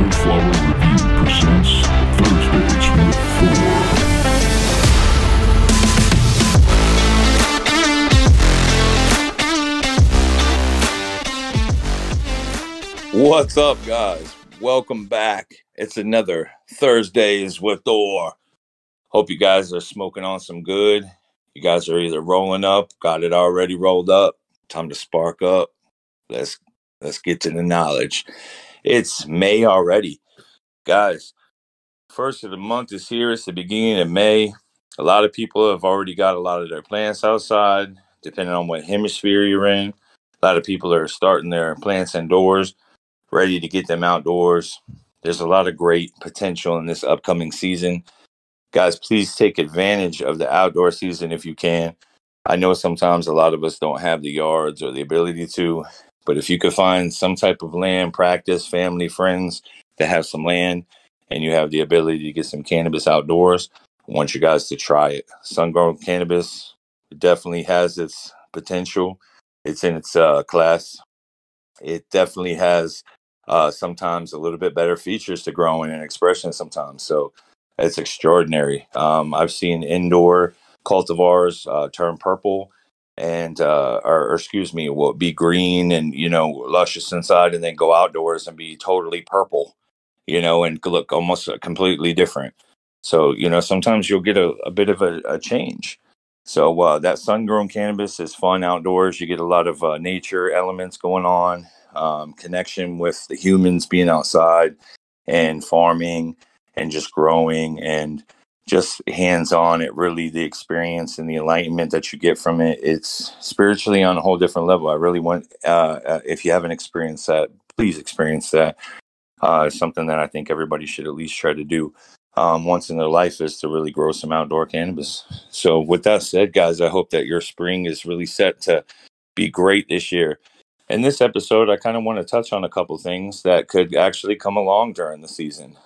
Flower Review presents Thursdays with Thor. What's up, guys? Welcome back. It's another Thursdays with Thor. Hope you guys are smoking on some good. You guys are either rolling up, got it already rolled up. Time to spark up. Let's let's get to the knowledge. It's May already, guys. First of the month is here. It's the beginning of May. A lot of people have already got a lot of their plants outside, depending on what hemisphere you're in. A lot of people are starting their plants indoors ready to get them outdoors. There's a lot of great potential in this upcoming season. Guys, please take advantage of the outdoor season if you can. I know sometimes a lot of us don't have the yards or the ability to, but if you could find some type of land, practice, family, friends that have some land, and you have the ability to get some cannabis outdoors, I want you guys to try it. Sun grown cannabis definitely has its potential. It's in its uh, class. It definitely has uh, sometimes a little bit better features to growing and expression sometimes. So it's extraordinary. Um, I've seen indoor cultivars uh, turn purple and uh, or, or, excuse me, will be green and you know luscious inside, and then go outdoors and be totally purple, you know, and look almost completely different. So you know sometimes you'll get a, a bit of a, a change. So uh, that sun grown cannabis is fun outdoors. You get a lot of uh, nature elements going on um, connection with the humans being outside and farming and just growing and just hands on it really the experience and the enlightenment that you get from it it's spiritually on a whole different level. I really want uh, uh, if you haven't experienced that please experience that. Uh, something that i think everybody should at least try to do um, once in their life is to really grow some outdoor cannabis. So with that said guys i hope that your spring is really set to be great this year. In this episode, I kind of want to touch on a couple things that could actually come along during the season.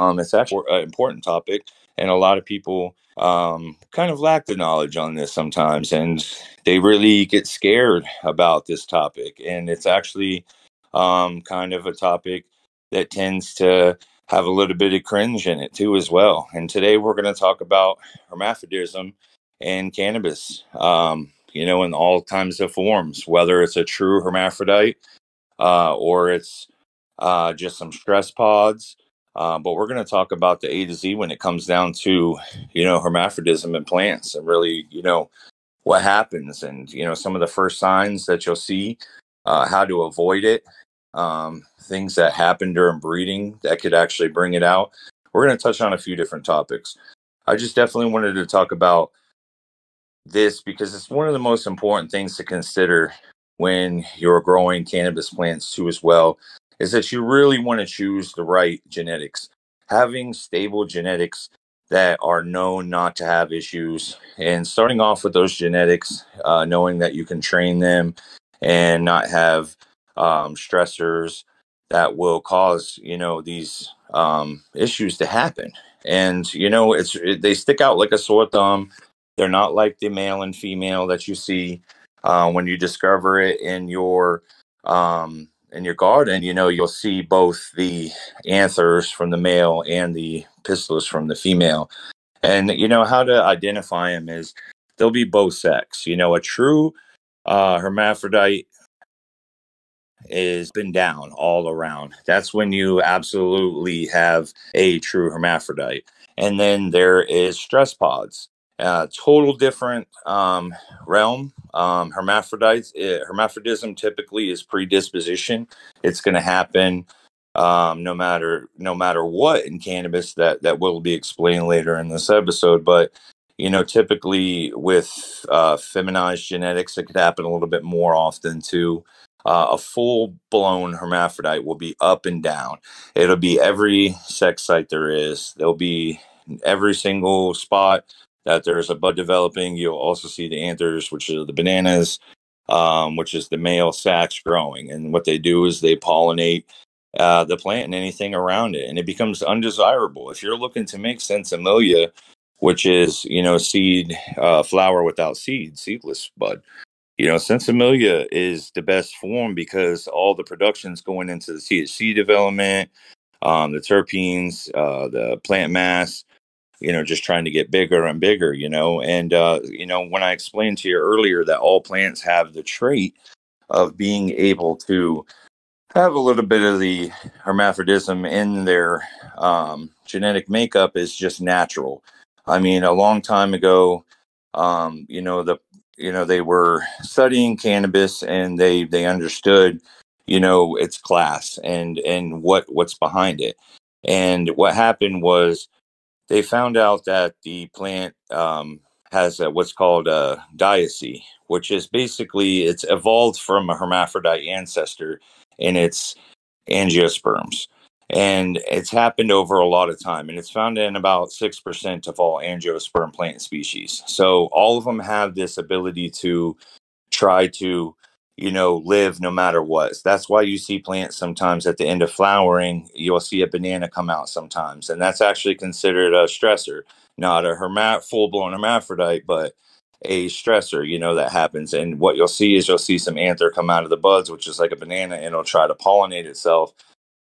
Um, it's actually an important topic, and a lot of people um, kind of lack the knowledge on this sometimes, and they really get scared about this topic. And it's actually um, kind of a topic that tends to have a little bit of cringe in it too, as well. And today we're going to talk about hermaphrodism and cannabis. Um, you know, in all kinds of forms, whether it's a true hermaphrodite uh, or it's uh, just some stress pods. Uh, but we're going to talk about the A to Z when it comes down to, you know, hermaphrodism in plants and really, you know, what happens and, you know, some of the first signs that you'll see, uh, how to avoid it, um, things that happen during breeding that could actually bring it out. We're going to touch on a few different topics. I just definitely wanted to talk about this because it's one of the most important things to consider when you're growing cannabis plants too as well is that you really want to choose the right genetics. Having stable genetics that are known not to have issues and starting off with those genetics uh, knowing that you can train them and not have um, stressors that will cause you know these um, issues to happen. And you know it's it, they stick out like a sore thumb. They're not like the male and female that you see uh, when you discover it in your um, in your garden. You know, you'll see both the anthers from the male and the pistils from the female. And you know how to identify them is they'll be both sex. You know, a true uh, hermaphrodite is been down all around. That's when you absolutely have a true hermaphrodite. And then there is stress pods. Uh, total different um, realm. Um, hermaphrodites, it, hermaphrodism typically is predisposition. It's going to happen um, no matter no matter what in cannabis. That that will be explained later in this episode. But you know, typically with uh, feminized genetics, it could happen a little bit more often too. Uh, a full blown hermaphrodite will be up and down. It'll be every sex site there is. There'll be every single spot that there's a bud developing. You'll also see the anthers, which are the bananas, um, which is the male sacs growing. And what they do is they pollinate uh, the plant and anything around it, and it becomes undesirable. If you're looking to make sinsemilla, which is you know seed uh, flower without seed, seedless bud, you know, Sinsemilla is the best form because all the production's going into the THC development, um, the terpenes, uh, the plant mass, you know, just trying to get bigger and bigger, you know. And, uh, you know, when I explained to you earlier that all plants have the trait of being able to have a little bit of the hermaphrodism in their um, genetic makeup is just natural. I mean, a long time ago, um, you know, the you know they were studying cannabis and they they understood, you know, its class and and what what's behind it. And what happened was they found out that the plant um, has a, what's called a dioecy, which is basically it's evolved from a hermaphrodite ancestor in its angiosperms. And it's happened over a lot of time, and it's found in about 6% of all angiosperm plant species. So all of them have this ability to try to you know, live no matter what. That's why you see plants sometimes at the end of flowering, you'll see a banana come out sometimes. And that's actually considered a stressor, not a herma- full blown hermaphrodite, but a stressor, you know, that happens. And what you'll see is you'll see some anther come out of the buds, which is like a banana, and it'll try to pollinate itself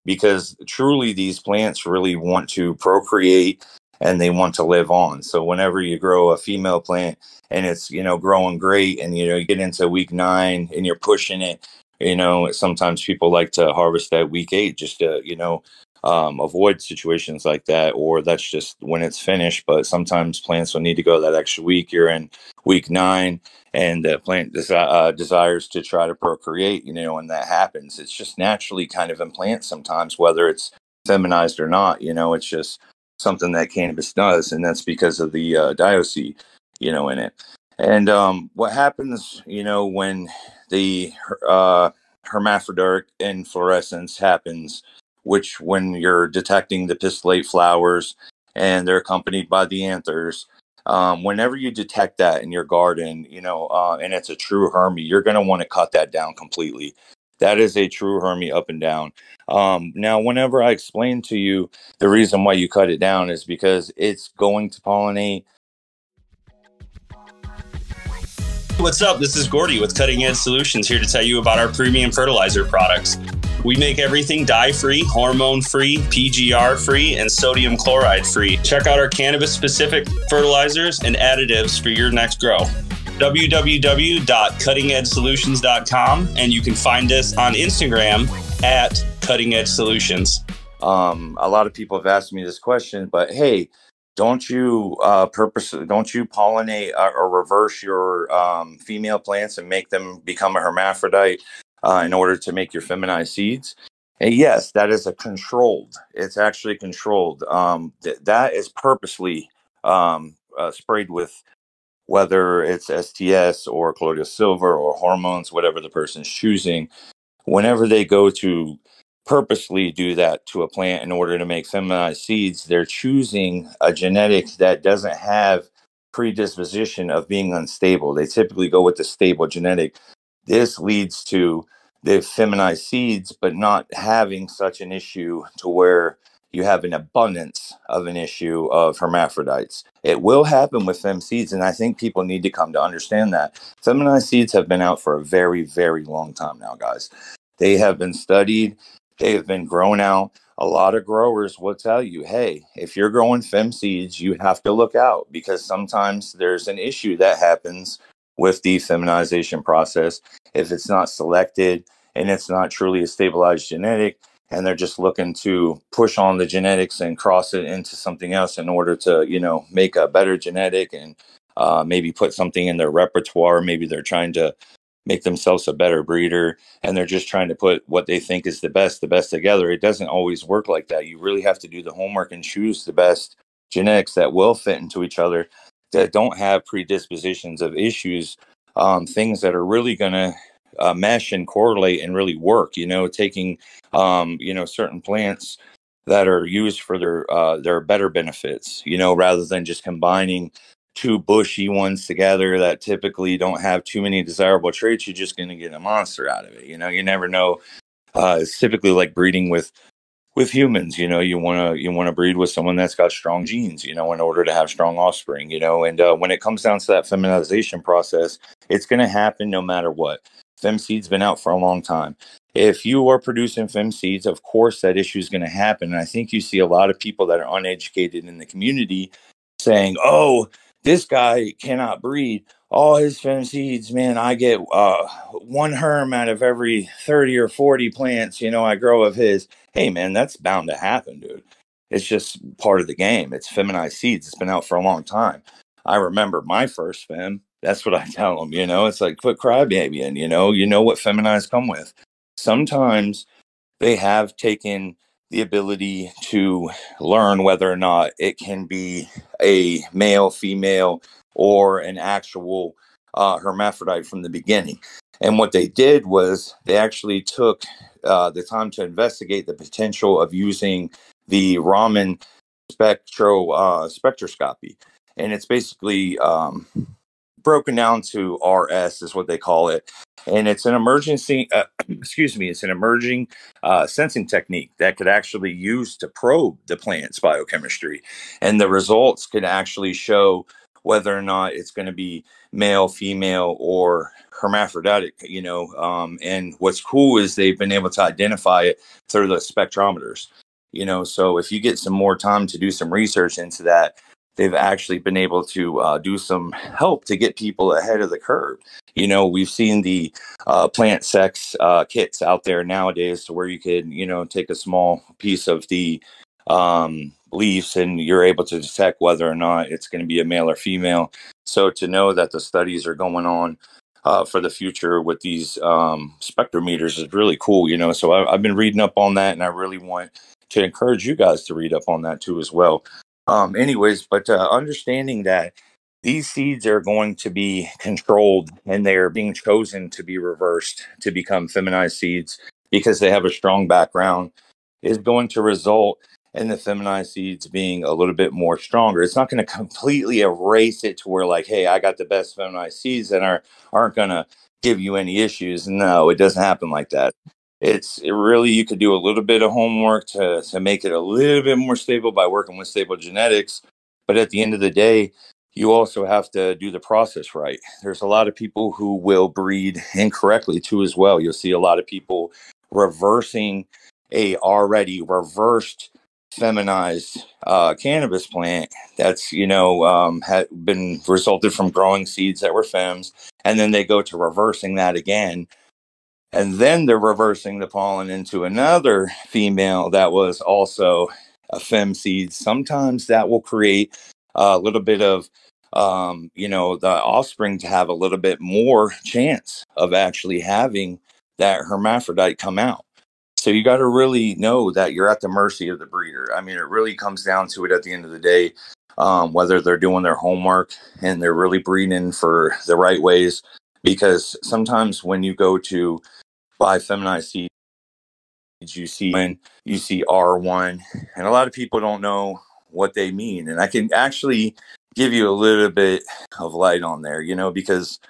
because truly these plants really want to procreate and they want to live on. So whenever you grow a female plant and it's, you know, growing great and, you know, you get into week nine and you're pushing it, you know, sometimes people like to harvest at week eight just to, you know, um, avoid situations like that, or that's just when it's finished. But sometimes plants will need to go that extra week. You're in week nine, and the plant desi- uh, desires to try to procreate. You know, when that happens, it's just naturally kind of in plants sometimes, whether it's feminized or not. You know, it's just something that cannabis does, and that's because of the uh, dioecy, you know, in it. And um, what happens, you know, when the uh, hermaphroditic inflorescence happens, which when you're detecting the pistillate flowers and they're accompanied by the anthers, um, whenever you detect that in your garden, you know, uh, and it's a true hermy, you're going to want to cut that down completely. That is a true hermy up and down. Um, now, whenever I explain to you the reason why you cut it down is because it's going to pollinate. What's up? This is Gordy with Cutting Edge Solutions here to tell you about our premium fertilizer products. We make everything dye free, hormone free, PGR free, and sodium chloride free. Check out our cannabis specific fertilizers and additives for your next grow www.cuttingedgesolutions.com and you can find us on Instagram at Cutting Edge Solutions. Um, a lot of people have asked me this question, but hey, don't you uh, purpose don't you pollinate or, or reverse your um, female plants and make them become a hermaphrodite uh, in order to make your feminized seeds? And yes, that is a controlled. It's actually controlled. Um, th- that is purposely um, uh, sprayed with whether it's STS or colloidal silver or hormones, whatever the person's choosing, whenever they go to purposely do that to a plant in order to make feminized seeds, they're choosing a genetic that doesn't have predisposition of being unstable. They typically go with the stable genetic. This leads to the feminized seeds, but not having such an issue to where you have an abundance of an issue of hermaphrodites. It will happen with fem seeds, and I think people need to come to understand that. Feminized seeds have been out for a very, very long time now, guys. They have been studied, they have been grown out. A lot of growers will tell you, hey, if you're growing fem seeds, you have to look out because sometimes there's an issue that happens with the feminization process. If it's not selected and it's not truly a stabilized genetic, and they're just looking to push on the genetics and cross it into something else in order to you know make a better genetic and uh, maybe put something in their repertoire. Maybe they're trying to make themselves a better breeder and they're just trying to put what they think is the best the best together. It doesn't always work like that. You really have to do the homework and choose the best genetics that will fit into each other that don't have predispositions of issues um, things that are really going to uh, mesh and correlate and really work. You know, taking um, you know certain plants that are used for their uh, their better benefits. You know, rather than just combining two bushy ones together that typically don't have too many desirable traits, you're just going to get a monster out of it. You know, you never know. Uh, it's typically like breeding with with humans you know you want to you want to breed with someone that's got strong genes you know in order to have strong offspring you know and uh, when it comes down to that feminization process It's going to happen no matter what. Femseed's been out for a long time. If you are producing fem seeds, of course that issue is going to happen. And I think you see a lot of people that are uneducated in the community saying, "Oh, this guy cannot breed all his fem seeds, man, I get uh, one herm out of every 30 or 40 plants, you know, I grow of his. Hey, man, that's bound to happen, dude. It's just part of the game. It's feminized seeds. It's been out for a long time. I remember my first fem. That's what I tell them, you know, it's like put crybaby in, you know, you know what feminized come with. Sometimes they have taken the ability to learn whether or not it can be a male, female, or an actual uh, hermaphrodite from the beginning. And what they did was they actually took uh, the time to investigate the potential of using the Raman spectro uh, spectroscopy, and it's basically um, broken down to RS is what they call it, and it's an emergency. Uh, excuse me, it's an emerging uh, sensing technique that could actually use to probe the plant's biochemistry, and the results could actually show whether or not it's going to be male, female, or hermaphroditic, you know. Um, and what's cool is they've been able to identify it through the spectrometers, you know. So if you get some more time to do some research into that, they've actually been able to uh, do some help to get people ahead of the curve. You know, we've seen the uh, plant sex uh, kits out there nowadays to where you could, you know, take a small piece of the um, leaves and you're able to detect whether or not it's going to be a male or female. So to know that the studies are going on uh, for the future with these um, spectrometers is really cool, you know. So I, have been reading up on that and I really want to encourage you guys to read up on that too as well. Um, anyways, but uh, understanding that these seeds are going to be controlled and they're being chosen to be reversed to become feminized seeds because they have a strong background is going to result in the feminized seeds being a little bit more stronger. It's not going to completely erase it to where like, hey, I got the best feminized seeds that are aren't going to give you any issues. No, it doesn't happen like that. It's it really you could do a little bit of homework to to make it a little bit more stable by working with stable genetics, but at the end of the day, you also have to do the process right. There's a lot of people who will breed incorrectly too as well. You'll see a lot of people reversing a already reversed feminized uh, cannabis plant that's you know um, had been resulted from growing seeds that were fems and then they go to reversing that again and then they're reversing the pollen into another female that was also a fem seed sometimes that will create a little bit of um, you know the offspring to have a little bit more chance of actually having that hermaphrodite come out so you got to really know that you're at the mercy of the breeder. I mean, it really comes down to it at the end of the day, um, whether they're doing their homework and they're really breeding for the right ways. Because sometimes when you go to buy feminized seeds, you see when you see R1, and a lot of people don't know what they mean. And I can actually give you a little bit of light on there, you know, because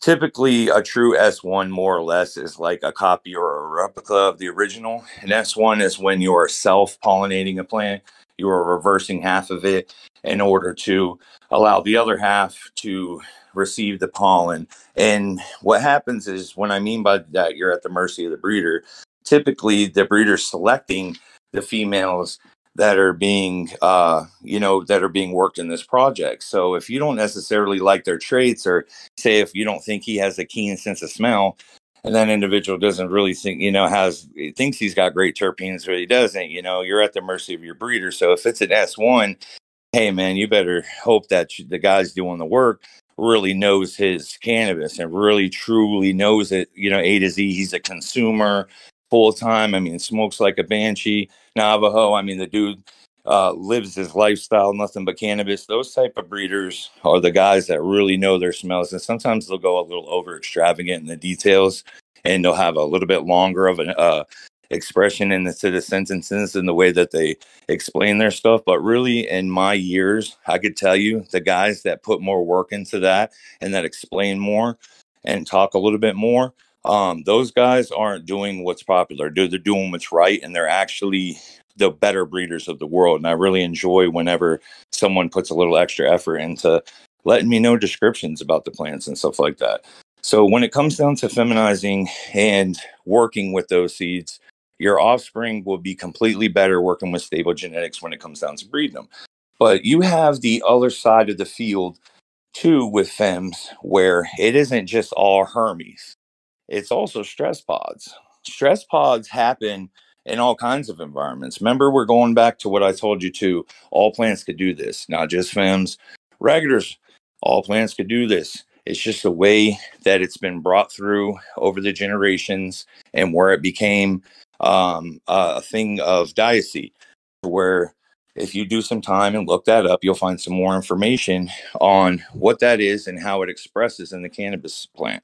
typically a true S1 more or less is like a copy or a replica of the original. And S1 is when you're self pollinating a plant, you are reversing half of it in order to allow the other half to receive the pollen. And what happens is when I mean by that, you're at the mercy of the breeder. Typically, the breeder's selecting the females that are being uh, you know that are being worked in this project so if you don't necessarily like their traits or say if you don't think he has a keen sense of smell and that individual doesn't really think you know has thinks he's got great terpenes but he doesn't you know you're at the mercy of your breeder so if it's an s1 hey man you better hope that the guy's doing the work really knows his cannabis and really truly knows it you know a to z he's a consumer full time i mean smokes like a banshee Navajo. I mean, the dude uh, lives his lifestyle, nothing but cannabis. Those type of breeders are the guys that really know their smells, and sometimes they'll go a little over extravagant in the details, and they'll have a little bit longer of an uh, expression in the, to the sentences and the way that they explain their stuff. But really, in my years, I could tell you the guys that put more work into that and that explain more and talk a little bit more um, those guys aren't doing what's popular. They're, they're doing what's right, and they're actually the better breeders of the world. And I really enjoy whenever someone puts a little extra effort into letting me know descriptions about the plants and stuff like that. So when it comes down to feminizing and working with those seeds, your offspring will be completely better working with stable genetics when it comes down to breeding them. But you have the other side of the field too with FEMS where it isn't just all Hermes. It's also stress pods. Stress pods happen in all kinds of environments. Remember, we're going back to what I told you to. All plants could do this, not just FEMS. Regulars, all plants could do this. It's just the way that it's been brought through over the generations and where it became um, a thing of dioecy, where if you do some time and look that up, you'll find some more information on what that is and how it expresses in the cannabis plant.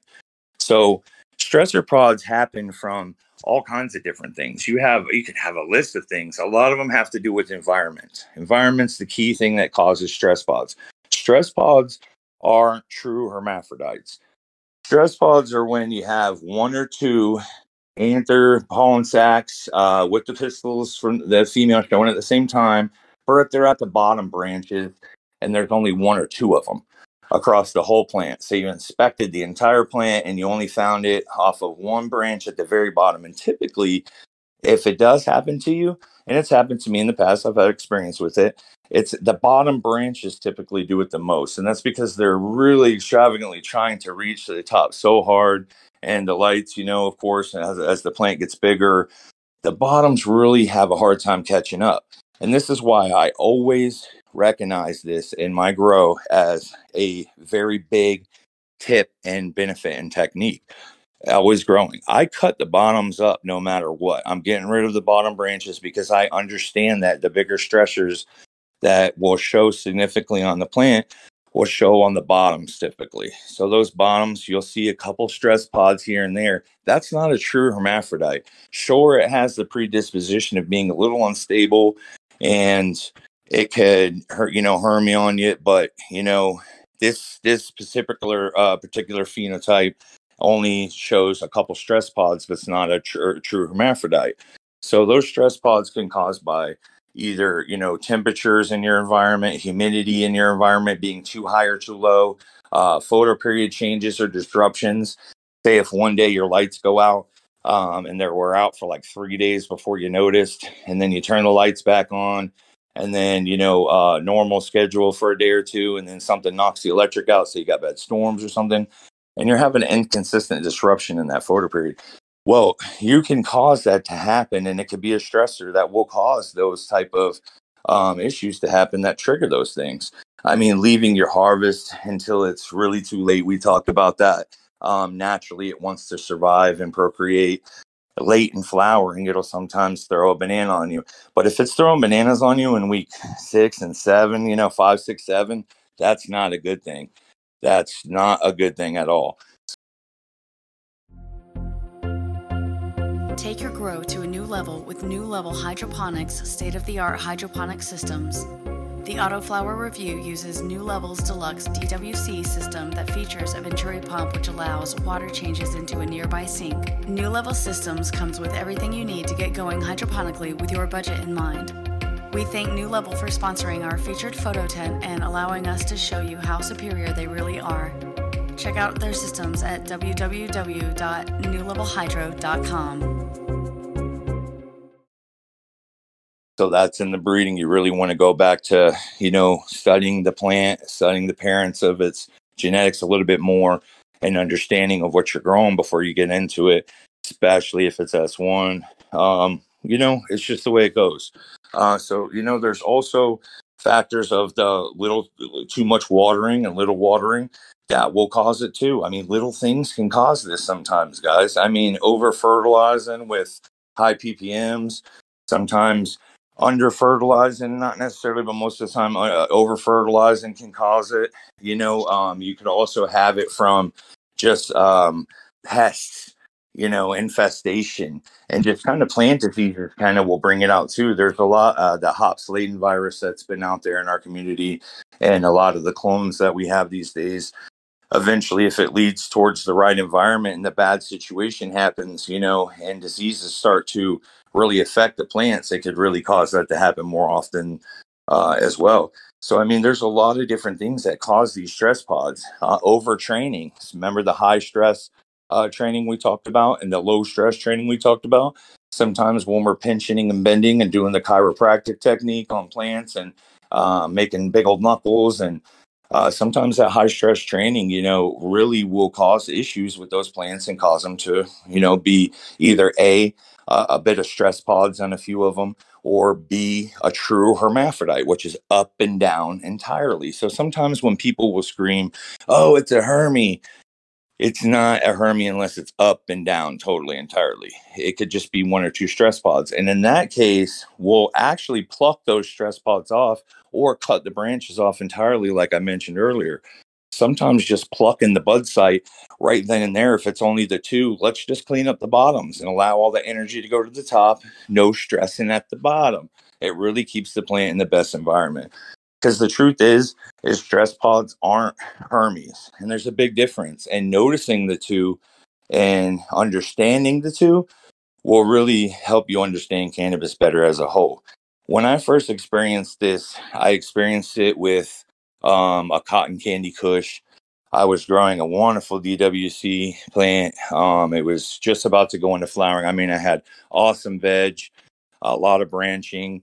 So, stressor pods happen from all kinds of different things. You have you can have a list of things. A lot of them have to do with environment. Environment's the key thing that causes stress pods. Stress pods aren't true hermaphrodites. Stress pods are when you have one or two anther pollen sacs uh, with the pistils from the female showing at the same time, but they're at the bottom branches and there's only one or two of them across the whole plant. So you inspected the entire plant and you only found it off of one branch at the very bottom. And typically, if it does happen to you, and it's happened to me in the past, I've had experience with it. It's the bottom branches typically do it the most, and that's because they're really extravagantly trying to reach the top so hard. And the lights, you know, of course, as, as the plant gets bigger, the bottoms really have a hard time catching up. And this is why I always recognize this in my grow as a very big tip and benefit and technique. Always growing. I cut the bottoms up no matter what. I'm getting rid of the bottom branches because I understand that the bigger stressors that will show significantly on the plant will show on the bottoms typically. So those bottoms, you'll see a couple stress pods here and there. That's not a true hermaphrodite. Sure, it has the predisposition of being a little unstable and it could hurt, you know, harm you on you, but you know, this this particular uh, particular phenotype only shows a couple stress pods, but it's not a tr- true hermaphrodite. So those stress pods can cause by either you know temperatures in your environment, humidity in your environment being too high or too low, uh, photo period changes or disruptions. Say if one day your lights go out um, and they were out for like three days before you noticed, and then you turn the lights back on, and then you know uh, normal schedule for a day or two, and then something knocks the electric out, so you got bad storms or something, and you're having an inconsistent disruption in that photo period. Well, you can cause that to happen, and it could be a stressor that will cause those type of um, issues to happen that trigger those things. I mean, leaving your harvest until it's really too late. We talked about that. Um, naturally, it wants to survive and procreate. Late in flowering, it'll sometimes throw a banana on you. But if it's throwing bananas on you in week six and seven, you know, five, six, seven, that's not a good thing. That's not a good thing at all. Take your grow to a new level with new level hydroponics, state of the art hydroponic systems. The Autoflower Review uses New Levels Deluxe DWC system that features a Venturi pump which allows water changes into a nearby sink. New Level Systems comes with everything you need to get going hydroponically with your budget in mind. We thank New Level for sponsoring our featured photo tent and allowing us to show you how superior they really are. Check out their systems at www.newlevelhydro.com. So that's in the breeding. You really want to go back to, you know, studying the plant, studying the parents of its genetics a little bit more and understanding of what you're growing before you get into it, especially if it's S1. Um, you know, it's just the way it goes. Uh, so, you know, there's also factors of the little too much watering and little watering that will cause it too. I mean, little things can cause this sometimes, guys. I mean, over fertilizing with high ppms, sometimes under fertilizing, not necessarily, but most of the time uh, over fertilizing can cause it. You know, um, you could also have it from just um, pests, you know, infestation and just kind of plant diseases kind of will bring it out too. There's a lot, uh, the hops latent virus that's been out there in our community and a lot of the clones that we have these days eventually if it leads towards the right environment and the bad situation happens you know and diseases start to really affect the plants it could really cause that to happen more often uh, as well So, I mean, there's a lot of different things that cause these stress pods. Uh, overtraining. Remember the high stress uh, training we talked about and the low stress training we talked about? Sometimes when we're pinching and bending and doing the chiropractic technique on plants and uh, making big old knuckles and uh, sometimes that high stress training, you know, really will cause issues with those plants and cause them to, you know, be either a a bit of stress pods on a few of them, or B, a true hermaphrodite, which is up and down entirely. So sometimes when people will scream, oh, it's a Hermy, it's not a Hermy unless it's up and down totally entirely. It could just be one or two stress pods. And in that case, we'll actually pluck those stress pods off or cut the branches off entirely, like I mentioned earlier. Sometimes just plucking the bud site right then and there, if it's only the two, let's just clean up the bottoms and allow all the energy to go to the top, no stressing at the bottom. It really keeps the plant in the best environment. Because the truth is, is stress pods aren't Hermes, and there's a big difference. And noticing the two and understanding the two will really help you understand cannabis better as a whole. When I first experienced this, I experienced it with um, a cotton candy kush. I was growing a wonderful DWC plant. Um, it was just about to go into flowering. I mean, I had awesome veg, a lot of branching.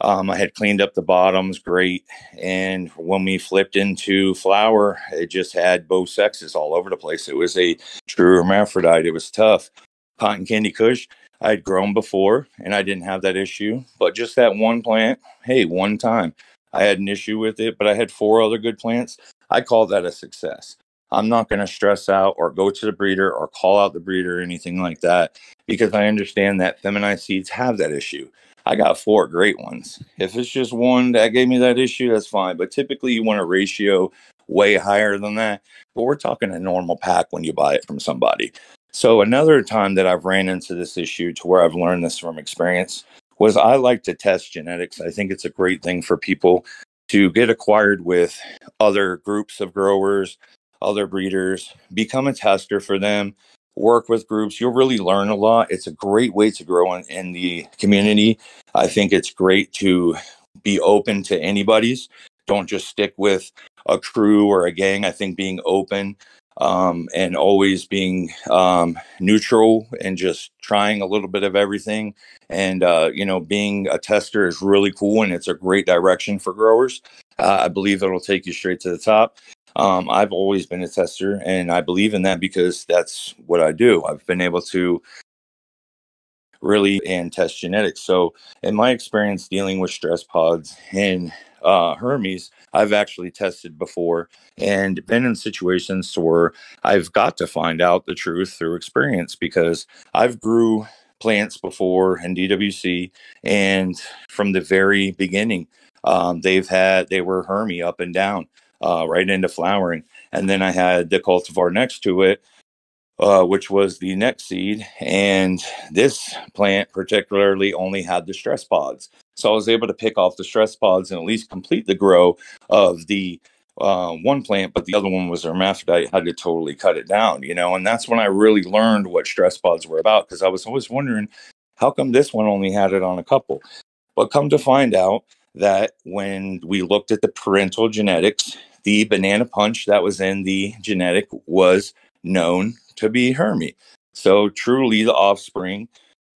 Um, I had cleaned up the bottoms great. And when we flipped into flower, it just had both sexes all over the place. It was a true hermaphrodite. It was tough. Cotton candy kush, I had grown before and I didn't have that issue. But just that one plant, hey, one time I had an issue with it, but I had four other good plants. I call that a success. I'm not going to stress out or go to the breeder or call out the breeder or anything like that because I understand that feminized seeds have that issue. I got four great ones. If it's just one that gave me that issue, that's fine. But typically, you want a ratio way higher than that. But we're talking a normal pack when you buy it from somebody. So, another time that I've ran into this issue to where I've learned this from experience was I like to test genetics. I think it's a great thing for people to get acquired with other groups of growers, other breeders, become a tester for them, work with groups. You'll really learn a lot. It's a great way to grow in, in the community. I think it's great to be open to anybody's. Don't just stick with a crew or a gang. I think being open um, and always being um, neutral and just trying a little bit of everything. And, uh, you know, being a tester is really cool and it's a great direction for growers. Uh, I believe it'll take you straight to the top. Um, I've always been a tester and I believe in that because that's what I do. I've been able to really and test genetics. So, in my experience dealing with stress pods and uh, Hermes, I've actually tested before and been in situations where I've got to find out the truth through experience because I've grew plants before in DWC and from the very beginning um, they've had they were Hermy up and down uh, right into flowering and then I had the cultivar next to it uh, which was the next seed. And this plant particularly only had the stress pods. So I was able to pick off the stress pods and at least complete the grow of the uh, one plant, but the other one was hermaphrodite. Had to totally cut it down, you know. And that's when I really learned what stress pods were about because I was always wondering how come this one only had it on a couple. But come to find out that when we looked at the parental genetics, the banana punch that was in the genetic was known to be Hermy. So truly the offspring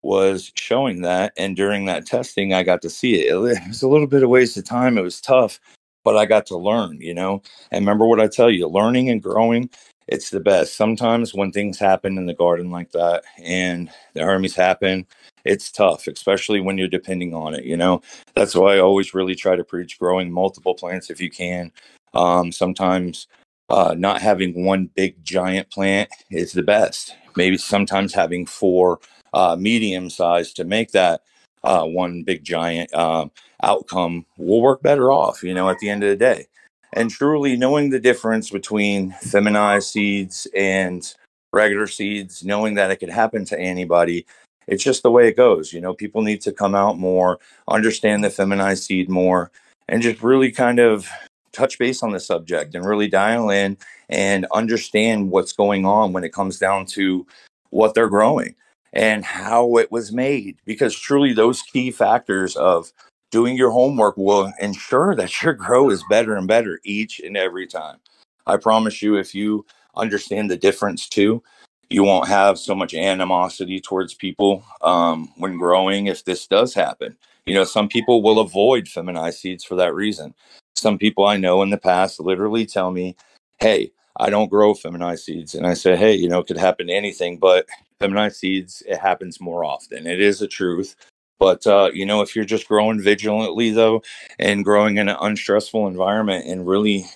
was showing that. And during that testing, I got to see it. It was a little bit of waste of time. It was tough, but I got to learn, you know. And remember what I tell you learning and growing, it's the best. Sometimes when things happen in the garden like that and the Hermes happen, it's tough, especially when you're depending on it, you know. That's why I always really try to preach growing multiple plants if you can. Um, sometimes uh, not having one big giant plant is the best. Maybe sometimes having four uh, medium size to make that uh, one big giant um, outcome will work better off, you know, at the end of the day. And truly knowing the difference between feminized seeds and regular seeds, knowing that it could happen to anybody, it's just the way it goes. You know, people need to come out more, understand the feminized seed more, and just really kind of touch base on the subject and really dial in and understand what's going on when it comes down to what they're growing and how it was made because truly those key factors of doing your homework will ensure that your grow is better and better each and every time. I promise you, if you understand the difference too, you won't have so much animosity towards people um, when growing if this does happen. You know, some people will avoid feminized seeds for that reason. Some people I know in the past literally tell me, hey, I don't grow feminized seeds. And I say, hey, you know, it could happen to anything, but feminized seeds, it happens more often. It is a truth. But, uh, you know, if you're just growing vigilantly, though, and growing in an unstressful environment and really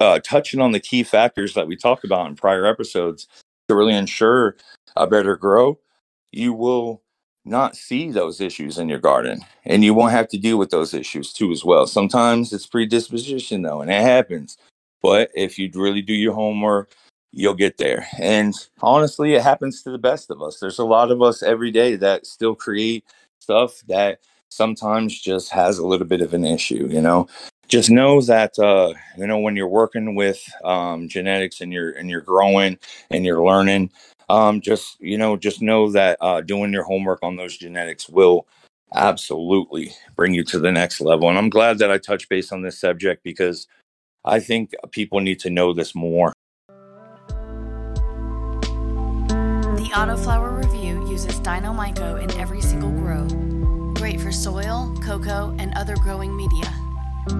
uh, touching on the key factors that we talked about in prior episodes to really ensure a better grow, you will not see those issues in your garden and you won't have to deal with those issues too as well. Sometimes it's predisposition though, and it happens. But if you really do your homework, you'll get there. And honestly, it happens to the best of us. There's a lot of us every day that still create stuff that sometimes just has a little bit of an issue, you know. Just know that uh, you know when you're working with um, genetics and you're and you're growing and you're learning, um, just you know just know that uh, doing your homework on those genetics will absolutely bring you to the next level. And I'm glad that I touched base on this subject because I think people need to know this more. The Autoflower Review uses Dynomyco in every single grow. Great for soil, cocoa, and other growing media.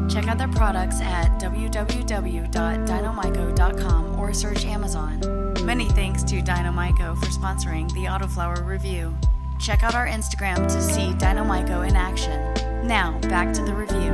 Check out their products at www.dynomyco.com or search Amazon. Many thanks to Dynomyco for sponsoring the Autoflower Review. Check out our Instagram to see Dynomyco in action. Now, back to the review.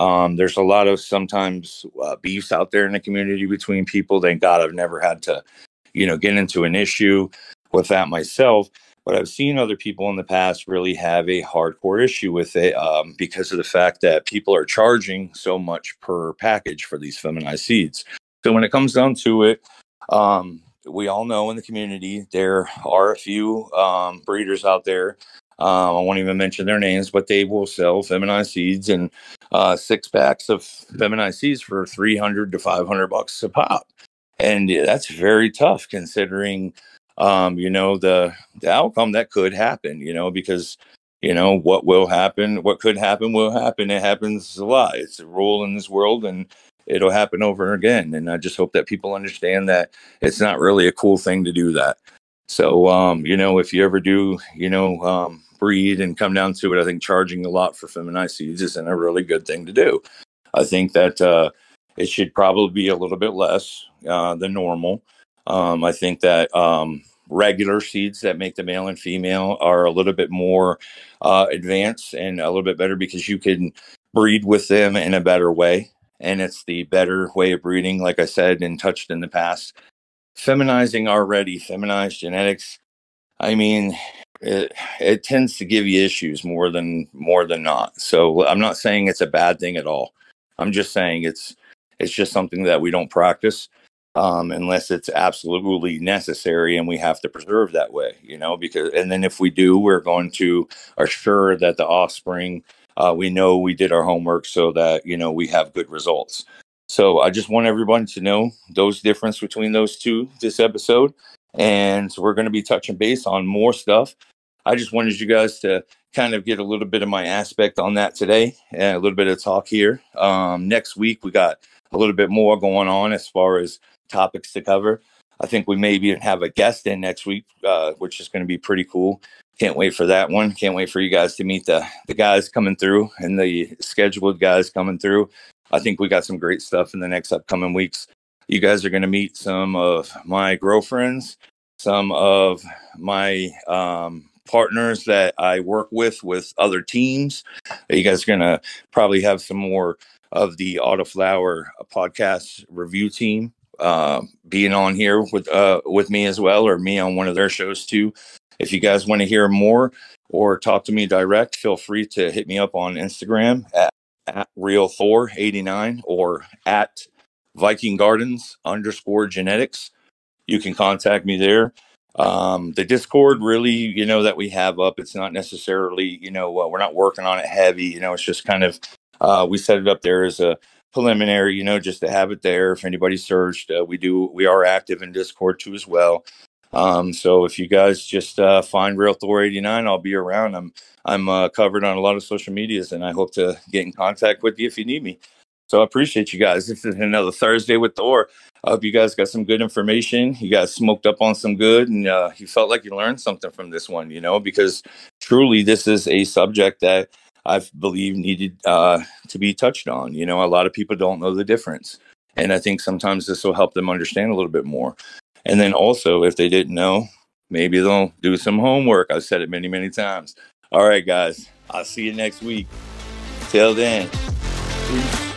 Um, there's a lot of sometimes uh, beefs out there in the community between people. Thank God I've never had to, you know, get into an issue with that myself. But I've seen other people in the past really have a hardcore issue with it um, because of the fact that people are charging so much per package for these feminized seeds. So when it comes down to it, um, we all know in the community there are a few um, breeders out there. Um, I won't even mention their names, but they will sell feminized seeds and uh, six packs of feminized seeds for 300 to 500 bucks a pop. And that's very tough considering, um, you know, the, the outcome that could happen, you know, because, you know, what will happen, what could happen will happen. It happens a lot. It's a rule in this world and it'll happen over and again. And I just hope that people understand that it's not really a cool thing to do that. So, um, you know, if you ever do, you know, um, breed and come down to it, I think charging a lot for feminized seeds isn't a really good thing to do. I think that uh, it should probably be a little bit less uh, than normal. Um, I think that um, regular seeds that make the male and female are a little bit more uh, advanced and a little bit better because you can breed with them in a better way. And it's the better way of breeding, like I said and touched in the past. Feminizing already, feminized genetics. I mean, it, it tends to give you issues more than more than not. So I'm not saying it's a bad thing at all. I'm just saying it's it's just something that we don't practice um, unless it's absolutely necessary and we have to preserve that way, you know, because and then if we do, we're going to assure that the offspring uh, we know we did our homework so that you know we have good results. So I just want everyone to know those difference between those two this episode. And so we're going to be touching base on more stuff. I just wanted you guys to kind of get a little bit of my aspect on that today and a little bit of talk here. Um, next week, we got a little bit more going on as far as topics to cover. I think we maybe even have a guest in next week, uh, which is going to be pretty cool. Can't wait for that one. Can't wait for you guys to meet the the guys coming through and the scheduled guys coming through. I think we got some great stuff in the next upcoming weeks. You guys are going to meet some of my girlfriends, some of my um, partners that I work with with other teams. You guys are going to probably have some more of the Autoflower podcast review team uh, being on here with uh, with me as well, or me on one of their shows too. If you guys want to hear more or talk to me direct, feel free to hit me up on Instagram at, at Real Thor 89 or at Viking Gardens underscore genetics. You can contact me there. Um, the Discord, really, you know, that we have up, it's not necessarily, you know, uh, we're not working on it heavy. You know, it's just kind of, uh, we set it up there as a preliminary, you know, just to have it there. If anybody searched, uh, we do, we are active in Discord too as well. Um, so if you guys just uh, find Real Thor 89, I'll be around. I'm I'm uh, covered on a lot of social medias, and I hope to get in contact with you if you need me. So I appreciate you guys. This is another Thursday with Thor. I hope you guys got some good information. You guys smoked up on some good, and uh, you felt like you learned something from this one. You know, because truly, this is a subject that I believe needed uh, to be touched on. You know, a lot of people don't know the difference, and I think sometimes this will help them understand a little bit more. And then also, if they didn't know, maybe they'll do some homework. I've said it many, many times. All right, guys. I'll see you next week. Till then. Peace.